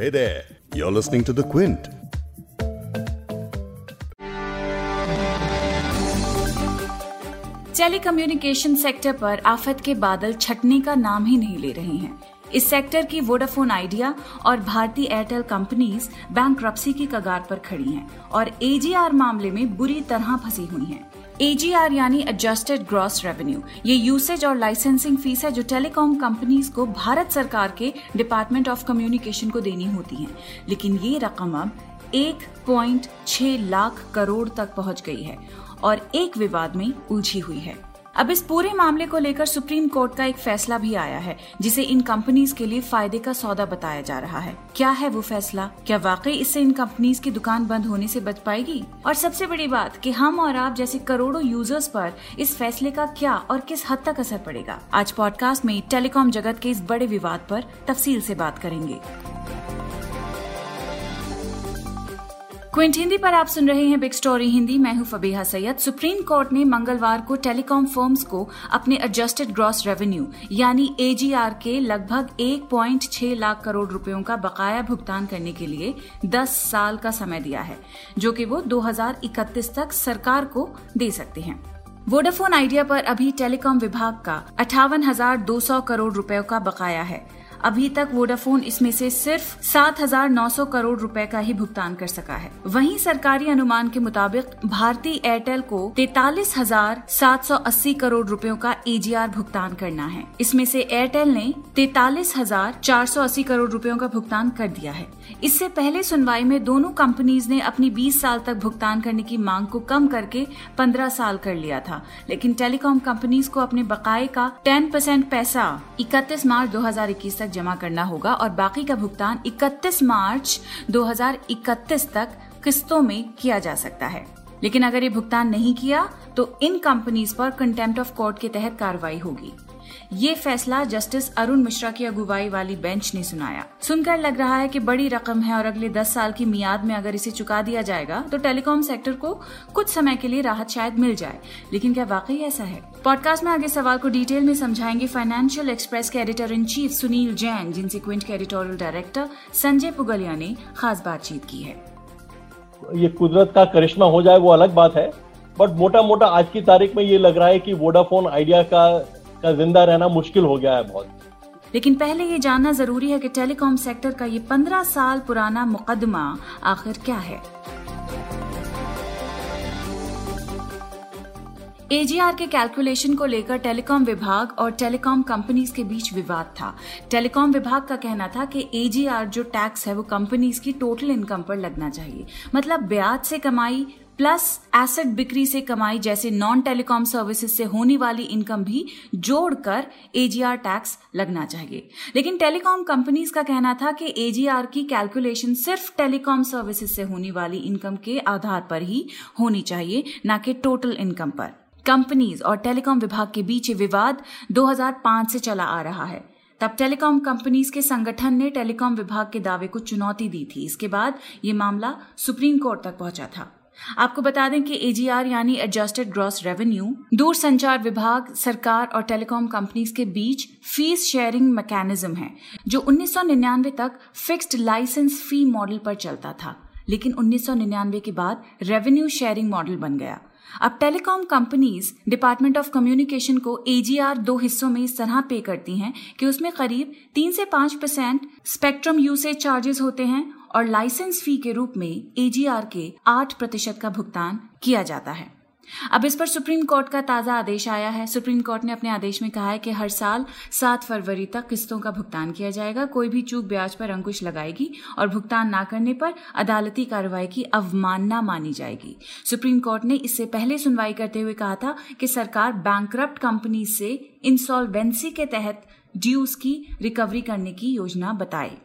Hey there, you're listening to The Quint. Telecommunication sector पर आफत के बादल छटने का नाम ही नहीं ले रहे हैं इस सेक्टर की वोडाफोन आइडिया और भारतीय एयरटेल कंपनीज़ बैंक की कगार पर खड़ी हैं और एजीआर मामले में बुरी तरह फंसी हुई हैं। एजीआर यानी एडजस्टेड ग्रॉस रेवेन्यू ये यूसेज और लाइसेंसिंग फ़ीस है जो टेलीकॉम कंपनीज़ को भारत सरकार के डिपार्टमेंट ऑफ़ कम्युनिकेशन को देनी होती है। लेकिन ये रकम अब एक लाख करोड़ तक पहुँच गई है और एक विवाद में उलझी हुई है। अब इस पूरे मामले को लेकर सुप्रीम कोर्ट का एक फैसला भी आया है, जिसे इन कंपनीज़ के लिए फ़ायदे का सौदा बताया जा रहा है। क्या है वो फैसला? क्या वाकई इससे इन कंपनीज़ की दुकान बंद होने से बच पाएगी? और सबसे बड़ी बात कि हम और आप जैसे करोड़ों यूज़र्स पर इस फैसले का क्या और किस हद तक असर पड़ेगा? आज पॉडकास्ट में टेलीकॉम जगत के इस बड़े विवाद पर तफसील से बात करेंगे। क्विंट, हिंदी पर आप सुन रहे हैं बिग स्टोरी हिंदी मैं हूँ फबीहा सैयद। सुप्रीम कोर्ट ने मंगलवार को टेलीकॉम फर्म्स को अपने एडजस्टेड ग्रॉस रेवेन्यू यानी एजीआर के लगभग 1.6 लाख करोड़ रुपयों का बकाया भुगतान करने के लिए 10 साल का समय दिया है, जो कि वो 2031 तक सरकार को दे सकते हैं। वोडाफोन आइडिया पर अभी टेलीकॉम विभाग का अठावन करोड़ रुपयों का बकाया है। अभी तक वोडाफोन इसमें से सिर्फ़ 7,900 करोड़ रुपए का ही भुगतान कर सका है। वहीं सरकारी अनुमान के मुताबिक भारतीय एयरटेल को तैतालीस हज़ार सात सौ अस्सी करोड़ रुपयों का एजीआर भुगतान करना है। इसमें से एयरटेल ने तैतालीस हज़ार चार सौ अस्सी करोड़ रुपयों का भुगतान कर दिया है। इससे पहले सुनवाई में दोनों कंपनीज़ ने अपनी 20 साल तक भुगतान करने की मांग को कम करके 15 साल कर लिया था। लेकिन टेलीकॉम कंपनीज़ को अपने बकाये का 10 परसेंट पैसा 31 मार्च 2021 तक जमा करना होगा और बाकी का भुगतान 31 मार्च 2031 तक किस्तों में किया जा सकता है। लेकिन अगर ये भुगतान नहीं किया तो इन कंपनीज़ पर कंटेम्प्ट ऑफ़ कोर्ट के तहत कार्रवाई होगी। ये फैसला जस्टिस अरुण मिश्रा की अगुवाई वाली बेंच ने सुनाया। सुनकर लग रहा है कि बड़ी रकम है और अगले दस साल की मियाद में अगर इसे चुका दिया जाएगा तो टेलीकॉम सेक्टर को कुछ समय के लिए राहत शायद मिल जाए। लेकिन क्या वाकई ऐसा है? पॉडकास्ट में आगे सवाल को डिटेल में समझाएँगे फाइनेंशियल एक्सप्रेस के editor in chief Sunil Jain, जिनसे क्विंट के एडिटोरियल डायरेक्टर संजय पुगलिया ने खास बातचीत की है। ये कुदरत का करिश्मा हो जाए वो अलग बात है, बट मोटा मोटा आज की तारीख में ये लग रहा है कि वोडाफोन आइडिया का का ज़िंदा रहना मुश्किल हो गया है बहुत। लेकिन पहले ये जानना ज़रूरी है कि टेलीकॉम सेक्टर का ये पंद्रह साल पुराना मुकदमा आखिर क्या है? एजीआर के कैलकुलेशन को लेकर टेलीकॉम विभाग और टेलीकॉम कंपनीज़ के बीच विवाद था। टेलीकॉम विभाग का कहना था कि एजीआर जो टैक्स है वो कंपनीज़ की टोटल इनकम पर लगना चाहिए। मतलब ब्याज से कमाई प्लस एसेट बिक्री से कमाई जैसे नॉन टेलीकॉम सर्विसेज़ से होने वाली इनकम भी जोड़कर एजीआर टैक्स लगना चाहिए। लेकिन टेलीकॉम कंपनीज़ का कहना था कि एजीआर की कैलकुलेशन सिर्फ़ टेलीकॉम सर्विसेज़ से होने वाली इनकम के आधार पर ही होनी चाहिए, न कि टोटल इनकम पर। कंपनीज़ और टेलीकॉम विभाग के बीच विवाद 2005 से चला आ रहा है। तब टेलीकॉम कंपनीज़ के संगठन ने टेलीकॉम विभाग के दावे को चुनौती दी थी। इसके बाद ये मामला सुप्रीम कोर्ट तक पहुँचा था। आपको बता दें कि एजीआर यानी एडजस्टेड ग्रॉस रेवेन्यू दूर संचार विभाग, सरकार और टेलीकॉम कंपनीज़ के बीच फ़ीस शेयरिंग मैकेनिज्म है, जो 1999 तक फिक्स्ड लाइसेंस फ़ी मॉडल पर चलता था। लेकिन 1999 के बाद रेवेन्यू शेयरिंग मॉडल बन गया। अब telecom companies department of communication को एजीआर दो हिस्सों में इस तरह पे करती हैं कि उसमें करीब तीन से पाँच परसेंट स्पेक्ट्रम यूसेज चार्जेस होते हैं और लाइसेंस फ़ी के रूप में एजीआर के आठ प्रतिशत का भुगतान किया जाता है। अब इस पर सुप्रीम कोर्ट का ताज़ा आदेश आया है। सुप्रीम कोर्ट ने अपने आदेश में कहा है कि हर साल सात फरवरी तक किस्तों का भुगतान किया जाएगा। कोई भी चूक ब्याज पर अंकुश लगाएगी और भुगतान ना करने पर अदालती कार्रवाई की अवमानना मानी जाएगी। सुप्रीम कोर्ट ने इससे पहले सुनवाई करते हुए कहा था कि सरकार बैंक कंपनी से इंसॉल्वेंसी के तहत ड्यूज की रिकवरी करने की योजना बताए।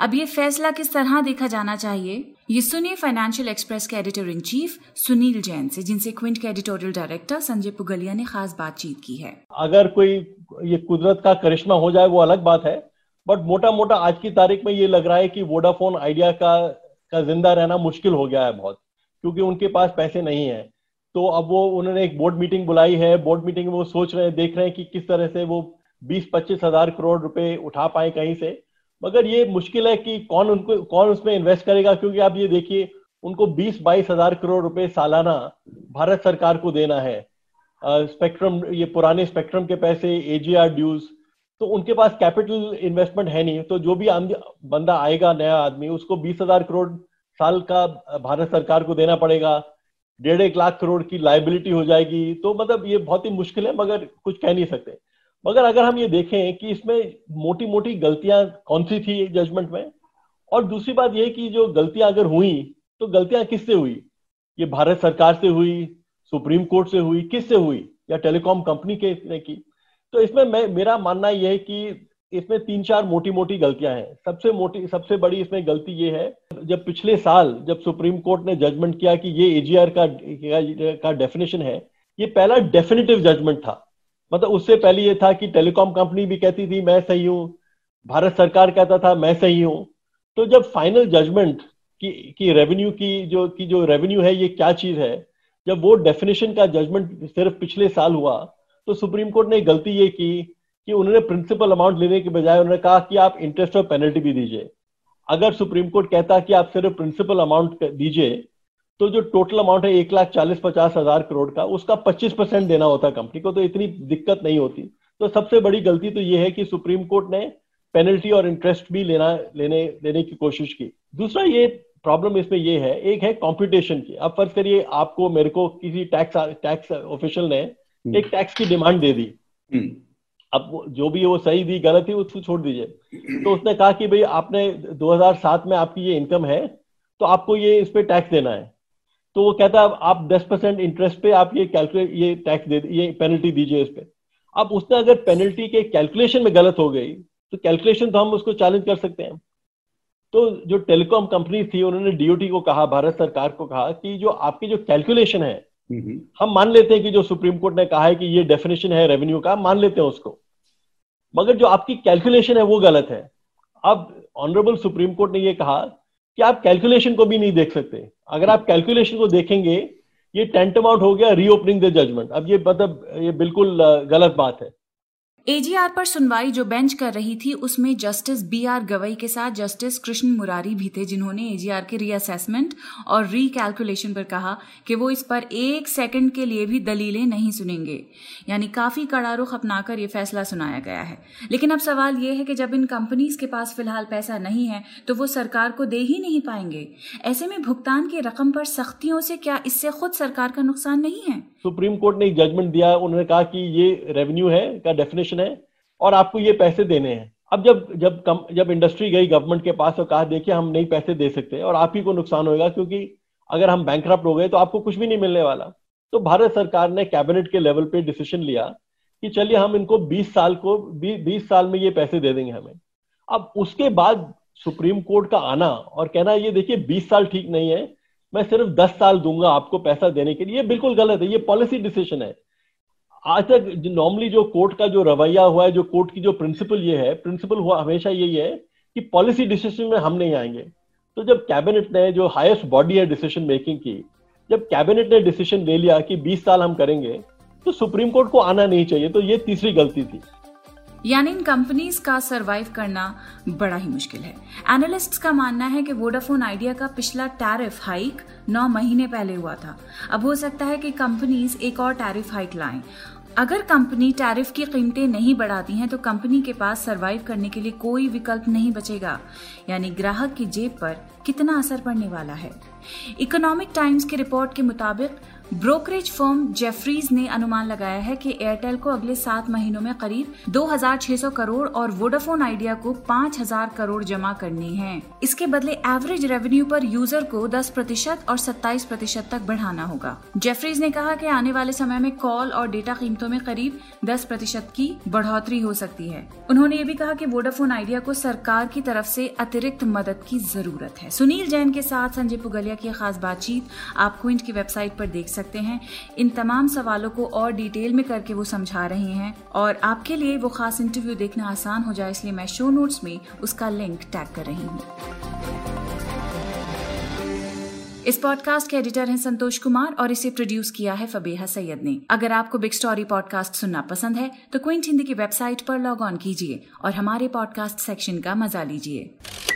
अब ये फैसला किस तरह देखा जाना चाहिए? ये सुनिए फाइनेंशियल एक्सप्रेस के editor in chief Sunil Jain से, जिनसे क्विंट के एडिटोरियल डायरेक्टर संजय पुगलिया ने खास बातचीत की है। अगर कोई ये कुदरत का करिश्मा हो जाए, वो अलग बात है बट मोटा मोटा आज की तारीख में ये लग रहा है कि वोडाफोन आइडिया का का ज़िंदा रहना मुश्किल हो गया है बहुत, क्योंकि उनके पास पैसे नहीं है। तो अब वो, उन्होंने एक बोर्ड मीटिंग बुलाई है बोर्ड मीटिंग में वो सोच रहे हैं, देख रहे हैं कि किस तरह से वो बीस पच्चीस हज़ार करोड़ रुपए उठा पाए कहीं से। मगर ये मुश्किल है कि कौन उनको, कौन उसमें इन्वेस्ट करेगा? क्योंकि आप ये देखिए, उनको बीस बाईस हज़ार करोड़ रुपए सालाना भारत सरकार को देना है। स्पेक्ट्रम ये पुराने स्पेक्ट्रम के पैसे एजीआर ड्यूज तो उनके पास कैपिटल इन्वेस्टमेंट है नहीं। तो जो भी बंदा आएगा, नया आदमी, उसको बीस हज़ार करोड़ साल का भारत सरकार को देना पड़ेगा। डेढ़ एक लाख करोड़ की लाइबिलिटी हो जाएगी। तो मतलब ये बहुत ही मुश्किल है, मगर कुछ कह नहीं सकते। मगर अगर हम ये देखें कि इसमें मोटी मोटी गलतियाँ कौन सी थी जजमेंट में? और दूसरी बात ये कि जो गलतियाँ अगर हुई तो गलतियाँ किससे हुई? ये भारत सरकार से हुई, सुप्रीम कोर्ट से हुई, किससे हुई? या टेलीकॉम कंपनी के ने की? तो इसमें मैं, मेरा मानना यह है कि इसमें तीन चार मोटी मोटी गलतियाँ हैं। सबसे मोटी, सबसे बड़ी इसमें गलती ये है, जब पिछले साल जब सुप्रीम कोर्ट ने जजमेंट किया कि ये एजीआर का का डेफिनेशन है, ये पहला डेफिनेटिव जजमेंट था। मतलब उससे पहले ये था कि टेलीकॉम कंपनी भी कहती थी, मैं सही हूँ। भारत सरकार कहता था, मैं सही हूँ। तो जब फाइनल जजमेंट की की रेवेन्यू की जो की जो रेवेन्यू है, ये क्या चीज़ है? जब वो डेफिनेशन का जजमेंट सिर्फ़ पिछले साल हुआ तो सुप्रीम कोर्ट ने गलती ये की कि उन्होंने प्रिंसिपल अमाउंट लेने के बजाय उन्होंने कहा कि आप इंटरेस्ट और पेनल्टी भी दीजिए। अगर सुप्रीम कोर्ट कहता कि आप सिर्फ़ प्रिंसिपल अमाउंट दीजिए तो जो टोटल अमाउंट है एक लाख चालीस पचास हज़ार करोड़ का उसका पच्चीस परसेंट देना होता कंपनी को तो इतनी दिक्कत नहीं होती। तो सबसे बड़ी गलती तो ये है कि सुप्रीम कोर्ट ने पेनल्टी और इंटरेस्ट भी लेना लेने लेने की कोशिश की। दूसरा ये प्रॉब्लम इसमें ये है एक है कंपटीशन की। अब फ़र्ज़ करिए आपको मेरे को किसी टैक्स टैक्स ऑफिशियल ने हम्म। एक टैक्स की डिमांड दे दी। हम्म। अब जो भी वो सही दी गलत थी उसको छोड़ दीजिए। तो उसने कहा कि भाई आपने 2007 में आपकी ये इनकम है तो आपको ये इस पे टैक्स देना है। तो वो कहता है आप 10 परसेंट इंटरेस्ट पे आप ये कैलकुलेट ये टैक्स दे ये पेनल्टी दीजिए इस पे. अब उसने अगर पेनल्टी के कैलकुलेशन में गलत हो गई तो कैलकुलेशन तो हम उसको चैलेंज कर सकते हैं। तो जो टेलीकॉम कंपनी थी उन्होंने डीओटी को कहा भारत सरकार को कहा कि जो आपकी जो कैलकुलेशन है हम मान लेते हैं कि जो सुप्रीम कोर्ट ने कहा है कि ये डेफिनेशन है रेवेन्यू का मान लेते हैं उसको। मगर जो आपकी कैलकुलेशन है वो गलत है। अब ऑनरेबल सुप्रीम कोर्ट ने ये कहा कि आप कैलकुलेशन को भी नहीं देख सकते। अगर आप कैलकुलेशन को देखेंगे, ये टेंट आउट हो गया रीओपनिंग द जजमेंट अब ये मतलब ये बिल्कुल गलत बात है। एजीआर पर सुनवाई जो बेंच कर रही थी, उसमें जस्टिस बी आर गवई के साथ जस्टिस कृष्ण मुरारी भी थे, जिन्होंने एजीआर के रीअसेसमेंट और रीकैलकुलेशन पर कहा कि वो इस पर एक सेकंड के लिए भी दलीलें नहीं सुनेंगे। यानी काफ़ी कड़ा रुख अपनाकर ये फैसला सुनाया गया है। लेकिन अब सवाल ये है कि जब इन कंपनीज़ के पास फ़िलहाल पैसा नहीं है तो वो सरकार को दे ही नहीं पाएँगे। ऐसे में भुगतान की रकम पर सख्तियों से क्या इससे खुद सरकार का नुकसान नहीं है? सुप्रीम कोर्ट ने जजमेंट दिया, उन्होंने कहा कि ये रेवेन्यू है, का डेफिनेशन है और आपको ये पैसे देने हैं। अब जब जब कम, जब इंडस्ट्री गई गवर्नमेंट के पास और कहा, देखिए, हम नहीं पैसे दे सकते और आप ही को नुकसान होगा क्योंकि अगर हम बैंक हो गए तो आपको कुछ भी नहीं मिलने वाला। तो भारत सरकार ने कैबिनेट के लेवल पे डिसीज़न लिया कि चलिए, हम इनको 20 साल को 20 साल में ये पैसे दे देंगे हमें। अब उसके बाद सुप्रीम कोर्ट का आना और कहना ये, देखिए 20 साल ठीक नहीं है। मैं सिर्फ़ दस साल दूँगा आपको पैसा देने के लिए। बिल्कुल गलत है। ये पॉलिसी डिसीज़न है। आज तक नॉर्मली जो कोर्ट का जो रवैया हुआ है, जो कोर्ट की जो प्रिंसिपल ये है प्रिंसिपल हुआ हमेशा यही है कि पॉलिसी डिसीज़न में हम नहीं आएँगे। तो जब कैबिनेट ने जो हाईएस्ट बॉडी है डिसीज़न मेकिंग की, जब कैबिनेट ने डिसीज़न ले लिया कि 20 साल हम करेंगे तो सुप्रीम कोर्ट को आना नहीं चाहिए। तो ये तीसरी गलती थी। यानी इन कंपनीज़ का सरवाइव करना बड़ा ही मुश्किल है। एनालिस्ट्स का मानना है कि वोडाफोन आइडिया का पिछला टैरिफ हाइक नौ महीने पहले हुआ था। अब हो सकता है कि कंपनीज़ एक और टैरिफ हाइक लाएँ। अगर कंपनी टैरिफ की कीमतें नहीं बढ़ाती हैं तो कंपनी के पास सरवाइव करने के लिए कोई विकल्प नहीं बचेगा। यानी ग्राहक की जेब पर कितना असर पड़ने वाला है? इकोनॉमिक टाइम्स की रिपोर्ट के मुताबिक ब्रोकरेज फर्म जेफरीज ने अनुमान लगाया है कि एयरटेल को अगले सात महीनों में करीब 2,600 करोड़ और वोडाफोन आइडिया को 5,000 करोड़ जमा करनी है। इसके बदले एवरेज रेवेन्यू पर यूज़र को 10 प्रतिशत और 27 प्रतिशत तक बढ़ाना होगा। जेफरीज ने कहा कि आने वाले समय में कॉल और डेटा कीमतों में करीब 10 प्रतिशत की बढ़ोतरी हो सकती है। उन्होंने ये भी कहा कि वोडाफोन आइडिया को सरकार की तरफ़ से अतिरिक्त मदद की ज़रूरत है। सुनील जैन के साथ संजय पुगलिया की खास बातचीत आप क्विंट की वेबसाइट पर देख सकते हैं। इन तमाम सवालों को और डिटेल में करके वो समझा रहे हैं और आपके लिए वो खास इंटरव्यू देखना आसान हो जाए, इसलिए मैं शो नोट्स में उसका लिंक टैग कर रही हूँ। इस पॉडकास्ट के एडिटर हैं संतोष कुमार और इसे प्रोड्यूस किया है फबेहा सैयद ने। अगर आपको बिग स्टोरी पॉडकास्ट सुनना पसंद है तो क्विंट हिंदी की वेबसाइट पर लॉग ऑन कीजिए और हमारे पॉडकास्ट सेक्शन का मज़ा लीजिए।